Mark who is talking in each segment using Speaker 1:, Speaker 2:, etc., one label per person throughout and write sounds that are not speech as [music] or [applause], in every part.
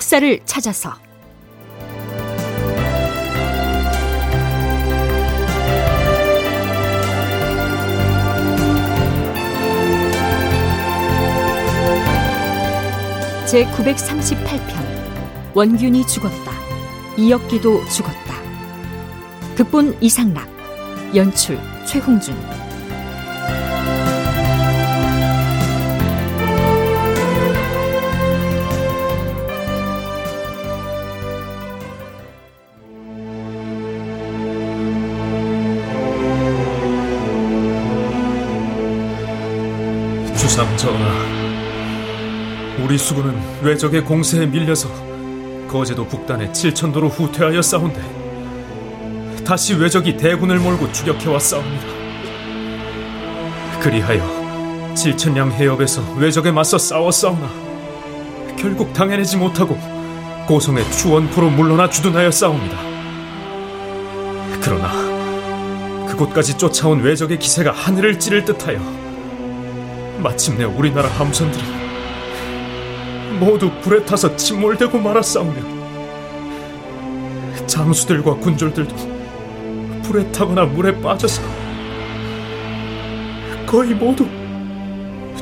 Speaker 1: 역사를 찾아서 제 938편 원균이 죽었다. 이혁기도 죽었다. 극본 이상락 연출 최홍준
Speaker 2: 전하, 우리 수군은 외적의 공세에 밀려서 거제도 북단에 칠천도로 후퇴하여 싸운데 다시 외적이 대군을 몰고 추격해와 싸웁니다. 그리하여 칠천량 해협에서 외적에 맞서 싸우나 결국 당해내지 못하고 고성의 추원포로 물러나 주둔하여 싸웁니다. 그러나 그곳까지 쫓아온 외적의 기세가 하늘을 찌를 듯하여 마침내 우리나라 함선들이 모두 불에 타서 침몰되고 말았사오며 장수들과 군졸들도 불에 타거나 물에 빠져서 거의 모두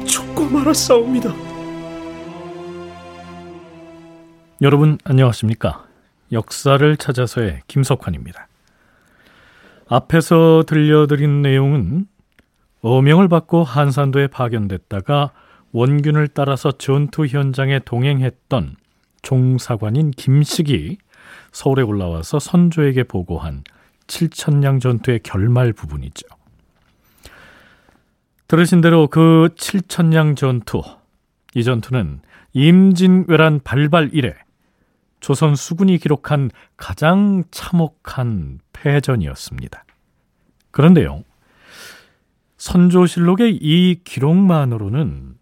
Speaker 2: 죽고 말았사옵니다.
Speaker 3: 여러분 안녕하십니까? 역사를 찾아서의 김석환입니다. 앞에서 들려드린 내용은 어명을 받고 한산도에 파견됐다가 원균을 따라서 전투 현장에 동행했던 종사관인 김식이 서울에 올라와서 선조에게 보고한 칠천량 전투의 결말 부분이죠. 들으신 대로 그 칠천량 전투, 이 전투는 임진왜란 발발 이래 조선 수군이 기록한 가장 참혹한 패전이었습니다. 그런데요, 선조실록의 이 기록만으로는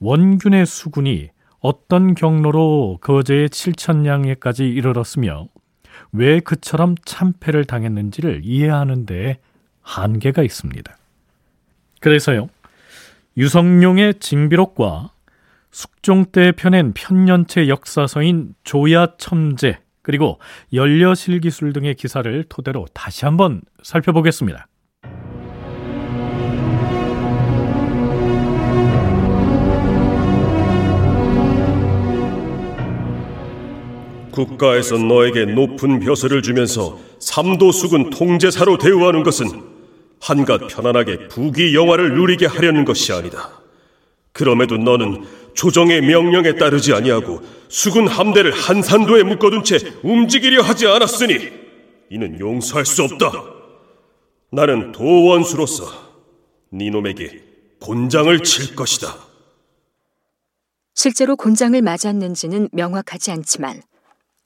Speaker 3: 원균의 수군이 어떤 경로로 거제의 칠천량에까지 이르렀으며 왜 그처럼 참패를 당했는지를 이해하는 데 한계가 있습니다. 그래서요, 유성룡의 징비록과 숙종 때 펴낸 편년체 역사서인 조야 첨제 그리고 연려실 기술 등의 기사를 토대로 다시 한번 살펴보겠습니다.
Speaker 4: 국가에서 너에게 높은 벼슬을 주면서 삼도수군 통제사로 대우하는 것은 한갓 편안하게 부귀 영화를 누리게 하려는 것이 아니다. 그럼에도 너는 조정의 명령에 따르지 아니하고 수군 함대를 한산도에 묶어둔 채 움직이려 하지 않았으니 이는 용서할 수 없다. 나는 도원수로서 니놈에게 곤장을 칠 것이다.
Speaker 1: 실제로 곤장을 맞았는지는 명확하지 않지만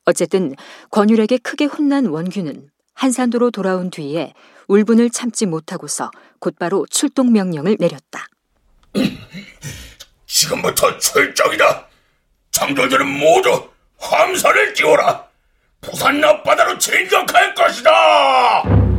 Speaker 1: 어쨌든 권율에게 크게 혼난 원균은 한산도로 돌아온 뒤에 울분을 참지 못하고서 곧바로 출동 명령을 내렸다. [clears throat]
Speaker 5: 지금부터 출정이다. 장졸들은 모두 함선을 띄워라. 부산 앞바다로 진격할 것이다.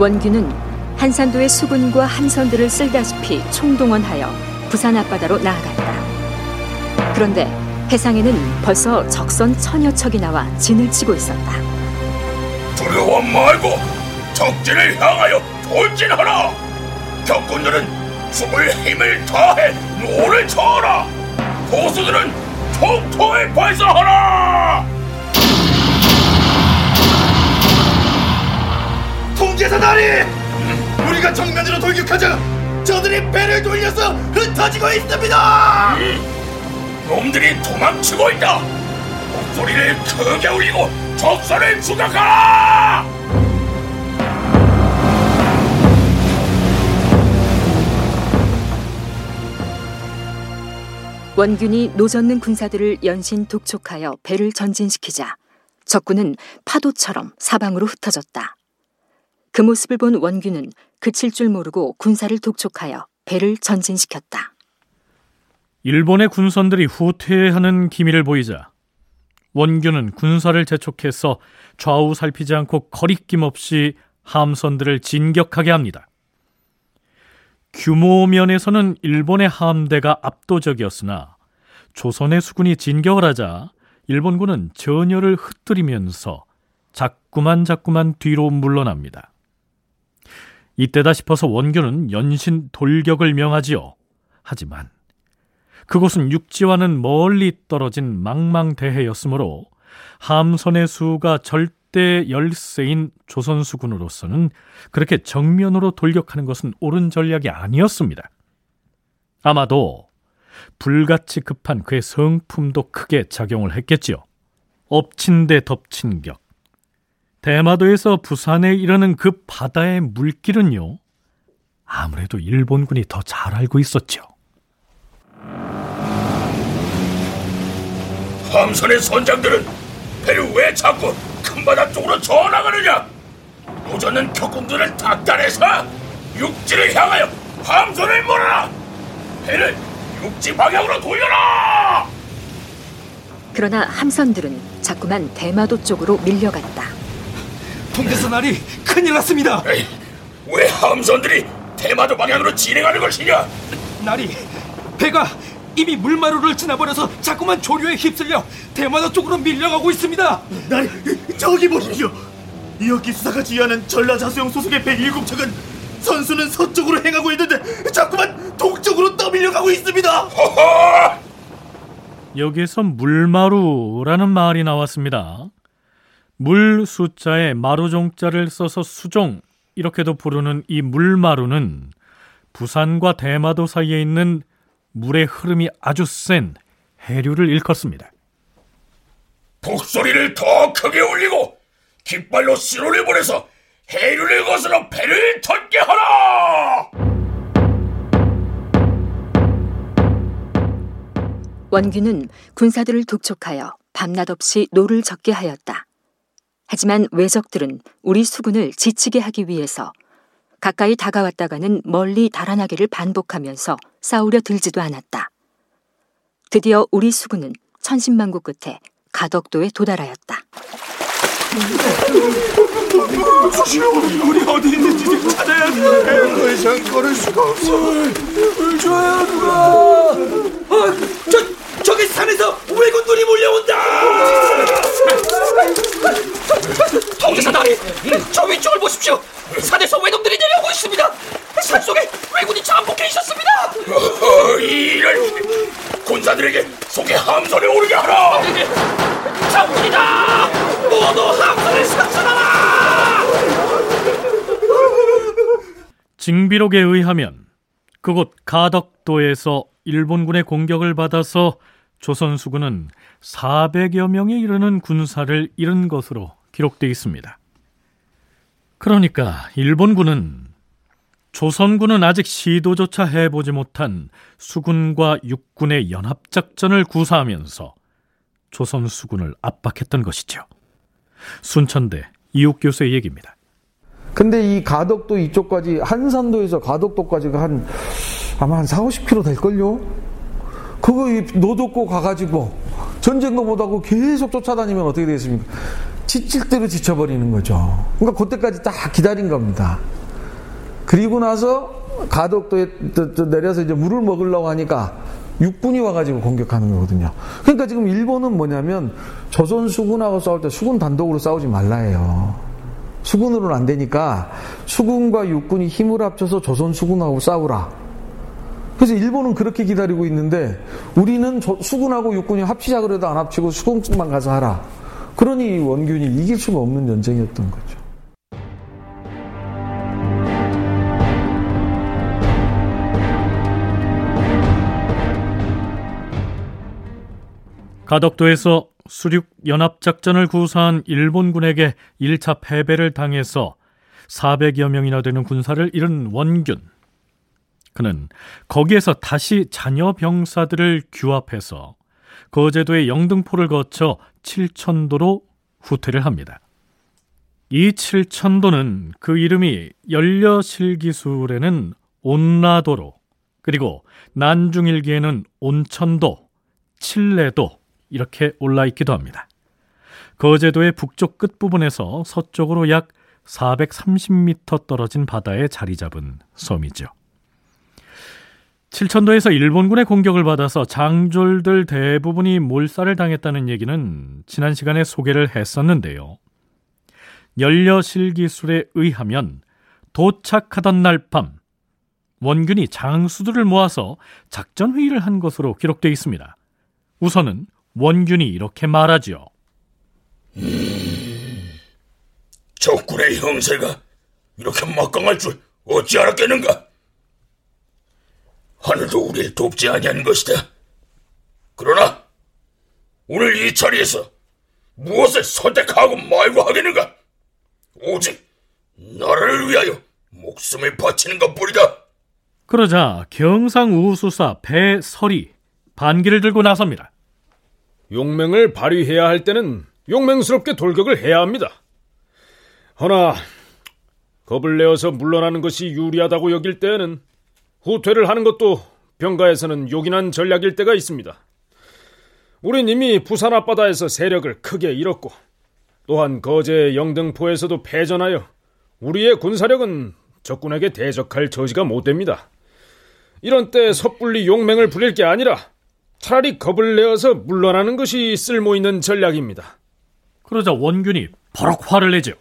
Speaker 1: 원균은 한산도의 수군과 함선들을 쓸다시피 총동원하여 부산 앞바다로 나아갔다. 그런데 해상에는 벌써 적선 천여 척이 나와 진을 치고 있었다.
Speaker 5: 두려워 말고 적진을 향하여 돌진하라. 격군들은 죽을 힘을 다해 노를 저어라. 포수들은 총통을 발사하라.
Speaker 6: 제사다리! 우리가 정면으로 돌격하자 저들이 배를 돌려서 흩어지고 있습니다!
Speaker 5: 놈들이 도망치고 있다! 목소리를 크게 울리고 적선을 추격하라!
Speaker 1: 원균이 노젓는 군사들을 연신 독촉하여 배를 전진시키자 적군은 파도처럼 사방으로 흩어졌다. 그 모습을 본 원균은 그칠 줄 모르고 군사를 독촉하여 배를 전진시켰다.
Speaker 3: 일본의 군선들이 후퇴하는 기미를 보이자 원균은 군사를 재촉해서 좌우 살피지 않고 거리낌 없이 함선들을 진격하게 합니다. 규모 면에서는 일본의 함대가 압도적이었으나 조선의 수군이 진격을 하자 일본군은 전열을 흩뜨리면서 자꾸만 자꾸만 뒤로 물러납니다. 이때다 싶어서 원균은 연신 돌격을 명하지요. 하지만 그곳은 육지와는 멀리 떨어진 망망대해였으므로 함선의 수가 절대 열세인 조선수군으로서는 그렇게 정면으로 돌격하는 것은 옳은 전략이 아니었습니다. 아마도 불같이 급한 그의 성품도 크게 작용을 했겠지요. 엎친 데 덮친 격. 대마도에서 부산에 이르는 그 바다의 물길은요, 아무래도 일본군이 더 잘 알고 있었죠.
Speaker 5: 함선의 선장들은 배를 왜 자꾸 큰 바다 쪽으로 전항하느냐? 노젓는 격공들을 닥달해서 육지를 향하여 함선을 몰아라! 배를 육지 방향으로 돌려라!
Speaker 1: 그러나 함선들은 자꾸만 대마도 쪽으로 밀려갔다.
Speaker 6: 통제선알이 큰일 났습니다.
Speaker 5: 에이, 왜 함선들이 대마도 방향으로 진행하는 것이냐?
Speaker 6: 날이 배가 이미 물마루를 지나버려서 자꾸만 조류에 휩쓸려 대마도 쪽으로 밀려가고 있습니다.
Speaker 7: 나리 저기 보십시오. 이어기 수사가 지휘하는 전라자수영 소속의 107척은 선수는 서쪽으로 행하고 있는데 자꾸만 동쪽으로 떠밀려가고 있습니다.
Speaker 5: 허허!
Speaker 3: 여기에서 물마루라는 말이 나왔습니다. 물 숫자에 마루종자를 써서 수종 이렇게도 부르는 이 물마루는 부산과 대마도 사이에 있는 물의 흐름이 아주 센 해류를 일컫습니다.
Speaker 5: 북소리를 더 크게 울리고 깃발로 신호를 보내서 해류를 거슬러 배를 전개하라!
Speaker 1: 원균은 군사들을 독촉하여 밤낮 없이 노를 젓게 하였다. 하지만 왜적들은 우리 수군을 지치게 하기 위해서 가까이 다가왔다가는 멀리 달아나기를 반복하면서 싸우려 들지도 않았다. 드디어 우리 수군은 천신만고 끝에 가덕도에 도달하였다.
Speaker 7: 우리 어디 있는지 좀 찾아야 돼. 더 이상 걸을 수가 없어. 줘요 누가.
Speaker 6: 어, 저 저기 산에서 왜군들이 몰려온다. 통제선알이 저 위쪽을 보십시오. 산에서 외놈들이 내려오고 있습니다. 산속에 왜군이 잠복해 있었습니다.
Speaker 5: 허허, 이런 군사들에게 속에 함선에 오르게 하라!
Speaker 6: 장군이다. 모두 함선을 삭선하라.
Speaker 3: 징비록에 의하면 그곳 가덕도에서 일본군의 공격을 받아서 조선 수군은 400여 명에 이르는 군사를 잃은 것으로 기록되어 있습니다. 그러니까 일본군은 조선군은 아직 시도조차 해보지 못한 수군과 육군의 연합작전을 구사하면서 조선 수군을 압박했던 것이죠. 순천대 이욱 교수의 얘기입니다.
Speaker 8: 근데 이 가덕도 이쪽까지 한산도에서 가덕도까지가 한 아마 한 4, 50km 될걸요? 그거 노젓고 가가지고 전쟁도 못하고 계속 쫓아다니면 어떻게 되겠습니까? 지칠 대로 지쳐버리는 거죠. 그러니까 그때까지 딱 기다린 겁니다. 그리고 나서 가덕도에 내려서 이제 물을 먹으려고 하니까 육군이 와가지고 공격하는 거거든요. 그러니까 지금 일본은 뭐냐면 조선 수군하고 싸울 때 수군 단독으로 싸우지 말라 해요. 수군으로는 안 되니까 수군과 육군이 힘을 합쳐서 조선 수군하고 싸우라. 그래서 일본은 그렇게 기다리고 있는데 우리는 수군하고 육군이 합치자 그래도 안 합치고 수군만 가서 하라. 그러니 원균이 이길 수가 없는 전쟁이었던 거죠.
Speaker 3: 가덕도에서 수륙 연합작전을 구사한 일본군에게 1차 패배를 당해서 400여 명이나 되는 군사를 잃은 원균. 그는 거기에서 다시 자녀 병사들을 규합해서 거제도의 영등포를 거쳐 칠천도로 후퇴를 합니다. 이 칠천도는 그 이름이 연려실기술에는 온라도로 그리고 난중일기에는 온천도, 칠레도 이렇게 올라 있기도 합니다. 거제도의 북쪽 끝부분에서 서쪽으로 약 430m 떨어진 바다에 자리 잡은 섬이죠. 칠천도에서 일본군의 공격을 받아서 장졸들 대부분이 몰살을 당했다는 얘기는 지난 시간에 소개를 했었는데요. 연려실 기술에 의하면 도착하던 날 밤 원균이 장수들을 모아서 작전 회의를 한 것으로 기록되어 있습니다. 우선은 원균이 이렇게 말하지요.
Speaker 5: 음, 적군의 형세가 이렇게 막강할 줄 어찌 알았겠는가? 하늘도 우리를 돕지 아니하는 것이다. 그러나 오늘 이 자리에서 무엇을 선택하고 말고 하겠는가? 오직 나라를 위하여 목숨을 바치는 것뿐이다.
Speaker 3: 그러자 경상우수사 배설이 반기를 들고 나섭니다.
Speaker 2: 용맹을 발휘해야 할 때는 용맹스럽게 돌격을 해야 합니다. 허나 겁을 내어서 물러나는 것이 유리하다고 여길 때에는 후퇴를 하는 것도 병가에서는 요긴한 전략일 때가 있습니다. 우린 이미 부산 앞바다에서 세력을 크게 잃었고 또한 거제 영등포에서도 패전하여 우리의 군사력은 적군에게 대적할 저지가 못 됩니다. 이런 때 섣불리 용맹을 부릴 게 아니라 차라리 겁을 내어서 물러나는 것이 쓸모 있는 전략입니다.
Speaker 3: 그러자 원균이 버럭 화를 내죠.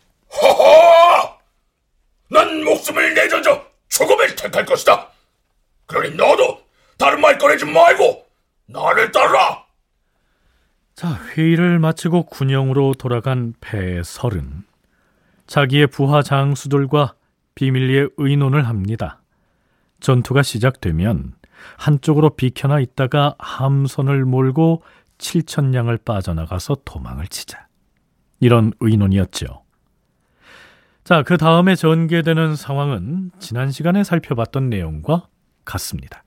Speaker 5: 허허! 난 목숨을 내던져 죽음을 택할 것이다. 그러니 너도 다른 말 꺼내지 말고 나를 따르라.
Speaker 3: 자, 회의를 마치고 군영으로 돌아간 배설은 자기의 부하 장수들과 비밀리에 의논을 합니다. 전투가 시작되면 한쪽으로 비켜나 있다가 함선을 몰고 칠천량을 빠져나가서 도망을 치자. 이런 의논이었죠. 자, 그 다음에 전개되는 상황은 지난 시간에 살펴봤던 내용과 같습니다.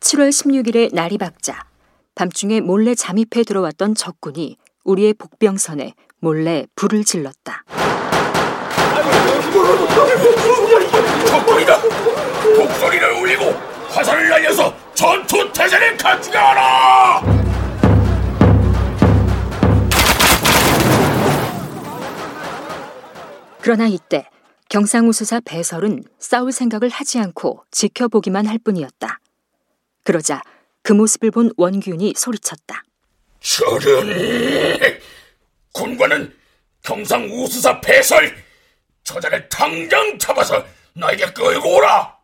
Speaker 1: 7월 16일에 날이 밝자 밤중에 몰래 잠입해 들어왔던 적군이 우리의 복병선에 몰래 불을 질렀다.
Speaker 5: 적군이다! 북소리를 울리고 화살을 날려서 전투 태세를 갖추게 하라!
Speaker 1: 그러나 이때 경상우수사 배설은 싸울 생각을 하지 않고 지켜보기만 할 뿐이었다. 그러자 그 모습을 본 원균이 소리쳤다.
Speaker 5: 저런 군관은 경상 우수사 배설 저자를 당장 잡아서 나에게 끌고 오라.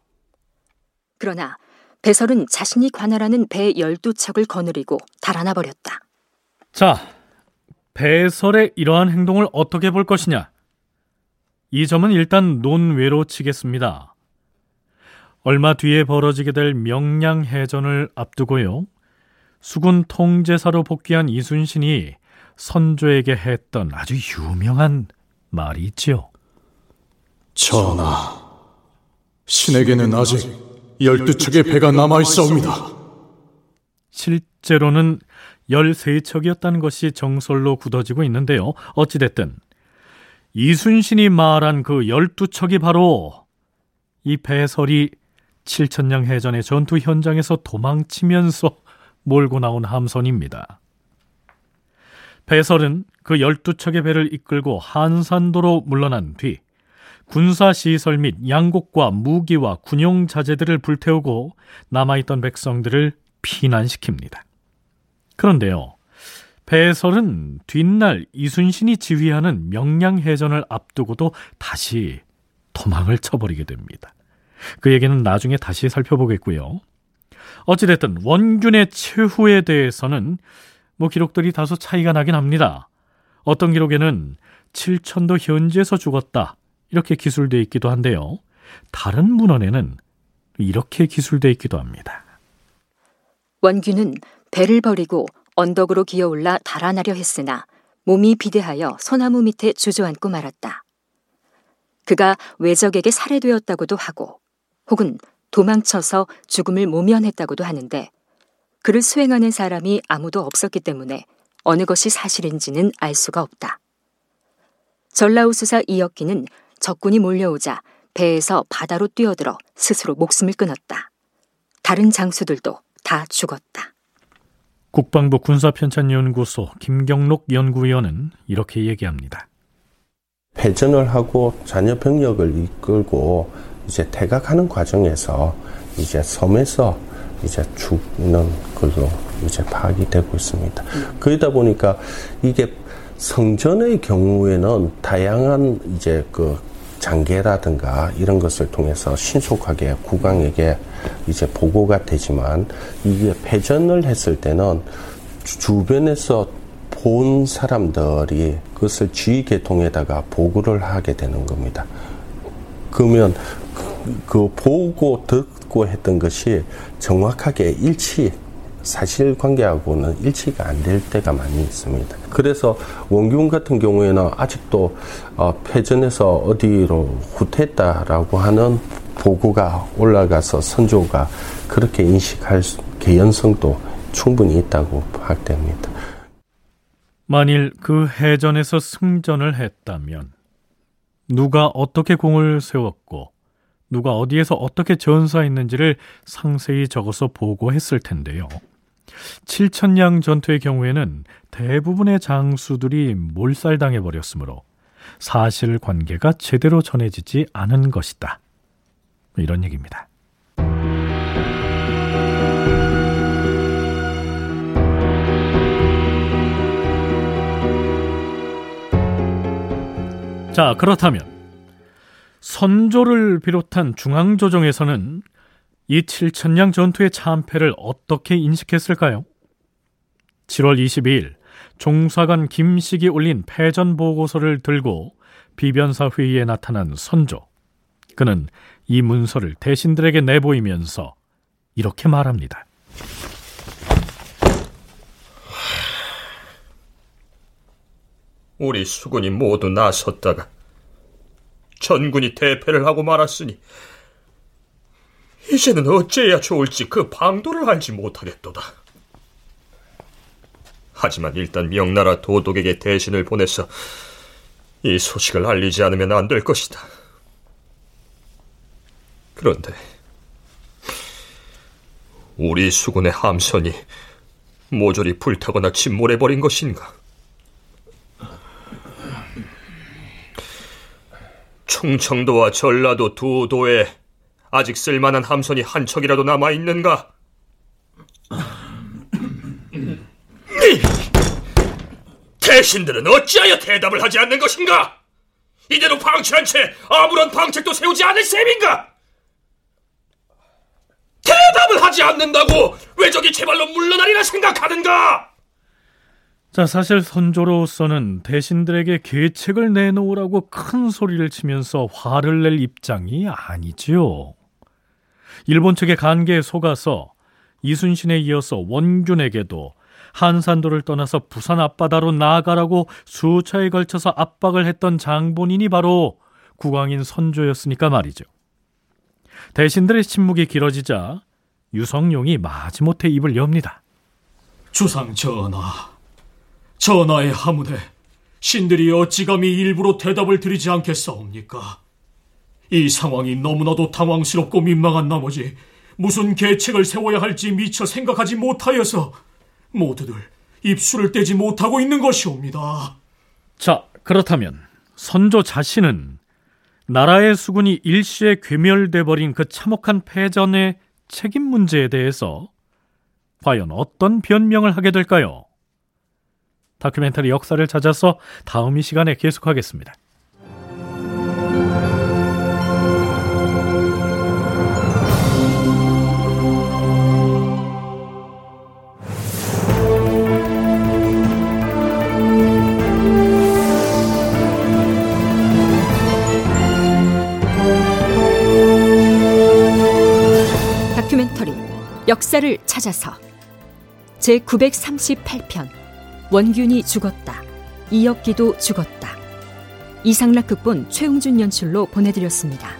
Speaker 1: 그러나 배설은 자신이 관할하는 배 12척을 거느리고 달아나 버렸다.
Speaker 3: 자, 배설의 이러한 행동을 어떻게 볼 것이냐? 이 점은 일단 논외로 치겠습니다. 얼마 뒤에 벌어지게 될 명량해전을 앞두고요. 수군 통제사로 복귀한 이순신이 선조에게 했던 아주 유명한 말이 있지요.
Speaker 9: 전하, 신에게는 아직 열두 척의 배가 남아 있사옵니다.
Speaker 3: 실제로는 13척이었다는 것이 정설로 굳어지고 있는데요. 어찌됐든 이순신이 말한 그 12척이 바로 이 배설이 칠천량 해전의 전투 현장에서 도망치면서 몰고 나온 함선입니다. 배설은 그 12척의 배를 이끌고 한산도로 물러난 뒤 군사시설 및 양곡과 무기와 군용 자재들을 불태우고 남아있던 백성들을 피난시킵니다. 그런데요, 배설은 뒷날 이순신이 지휘하는 명량해전을 앞두고도 다시 도망을 쳐버리게 됩니다. 그 얘기는 나중에 다시 살펴보겠고요. 어찌됐든 원균의 최후에 대해서는 뭐 기록들이 다소 차이가 나긴 합니다. 어떤 기록에는 칠천도 현지에서 죽었다 이렇게 기술되어 있기도 한데요. 다른 문헌에는 이렇게 기술되어 있기도 합니다.
Speaker 1: 원균은 배를 버리고 언덕으로 기어올라 달아나려 했으나 몸이 비대하여 소나무 밑에 주저앉고 말았다. 그가 외적에게 살해되었다고도 하고 혹은 도망쳐서 죽음을 모면했다고도 하는데 그를 수행하는 사람이 아무도 없었기 때문에 어느 것이 사실인지는 알 수가 없다. 전라우수사 이혁기는 적군이 몰려오자 배에서 바다로 뛰어들어 스스로 목숨을 끊었다. 다른 장수들도 다 죽었다.
Speaker 3: 국방부 군사편찬연구소 김경록 연구위원은 이렇게 얘기합니다.
Speaker 10: 패전을 하고 자녀 병력을 이끌고 이제 퇴각하는 과정에서 이제 섬에서 이제 죽는 걸로 이제 파악이 되고 있습니다. 그러다 보니까 이게 성전의 경우에는 다양한 이제 그 장계라든가 이런 것을 통해서 신속하게 국왕에게 이제 보고가 되지만 이게 패전을 했을 때는 주변에서 본 사람들이 그것을 지휘 계통에다가 보고를 하게 되는 겁니다. 그러면 그, 그 보고 듣고 했던 것이 정확하게 일치 사실관계하고는 일치가 안 될 때가 많이 있습니다. 그래서 원균 같은 경우에는 아직도 어, 패전에서 어디로 후퇴했다라고 하는 보고가 올라가서 선조가 그렇게 인식할 개연성도 충분히 있다고 파악됩니다.
Speaker 3: 만일 그 해전에서 승전을 했다면 누가 어떻게 공을 세웠고 누가 어디에서 어떻게 전사했는지를 상세히 적어서 보고했을 텐데요. 칠천량 전투의 경우에는 대부분의 장수들이 몰살당해 버렸으므로 사실 관계가 제대로 전해지지 않은 것이다. 이런 얘기입니다. 자, 그렇다면 선조를 비롯한 중앙조정에서는 이 칠천량 전투의 참패를 어떻게 인식했을까요? 7월 22일 종사관 김식이 올린 패전 보고서를 들고 비변사 회의에 나타난 선조. 그는 이 문서를 대신들에게 내보이면서 이렇게 말합니다.
Speaker 11: 우리 수군이 모두 나섰다가 전군이 대패를 하고 말았으니 이제는 어찌해야 좋을지 그 방도를 알지 못하겠도다. 하지만 일단 명나라 도독에게 대신을 보내서 이 소식을 알리지 않으면 안 될 것이다. 그런데 우리 수군의 함선이 모조리 불타거나 침몰해버린 것인가? 충청도와 전라도 두 도에 아직 쓸만한 함선이 한 척이라도 남아 있는가? 대신들은 어찌하여 대답을 하지 않는 것인가? 이대로 방치한 채 아무런 방책도 세우지 않을 셈인가? 대답을 하지 않는다고 왜적이 제발로 물러나리라 생각하는가?
Speaker 3: 자, 사실 선조로서는 대신들에게 계책을 내놓으라고 큰 소리를 치면서 화를 낼 입장이 아니지요. 일본 측의 간계에 속아서 이순신에 이어서 원균에게도 한산도를 떠나서 부산 앞바다로 나아가라고 수차에 걸쳐서 압박을 했던 장본인이 바로 국왕인 선조였으니까 말이죠. 대신들의 침묵이 길어지자 유성룡이 마지못해 입을 엽니다.
Speaker 12: 주상 전하, 전하의 하문에 신들이 어찌 감히 일부러 대답을 드리지 않겠사옵니까? 이 상황이 너무나도 당황스럽고 민망한 나머지 무슨 계책을 세워야 할지 미처 생각하지 못하여서 모두들 입술을 떼지 못하고 있는 것이옵니다.
Speaker 3: 자, 그렇다면 선조 자신은 나라의 수군이 일시에 괴멸돼 버린 그 참혹한 패전의 책임 문제에 대해서 과연 어떤 변명을 하게 될까요? 다큐멘터리 역사를 찾아서 다음 이 시간에 계속하겠습니다.
Speaker 1: 찾아서 제 938편 원균이 죽었다. 이혁기도 죽었다. 이상락 극본 최웅준 연출로 보내드렸습니다.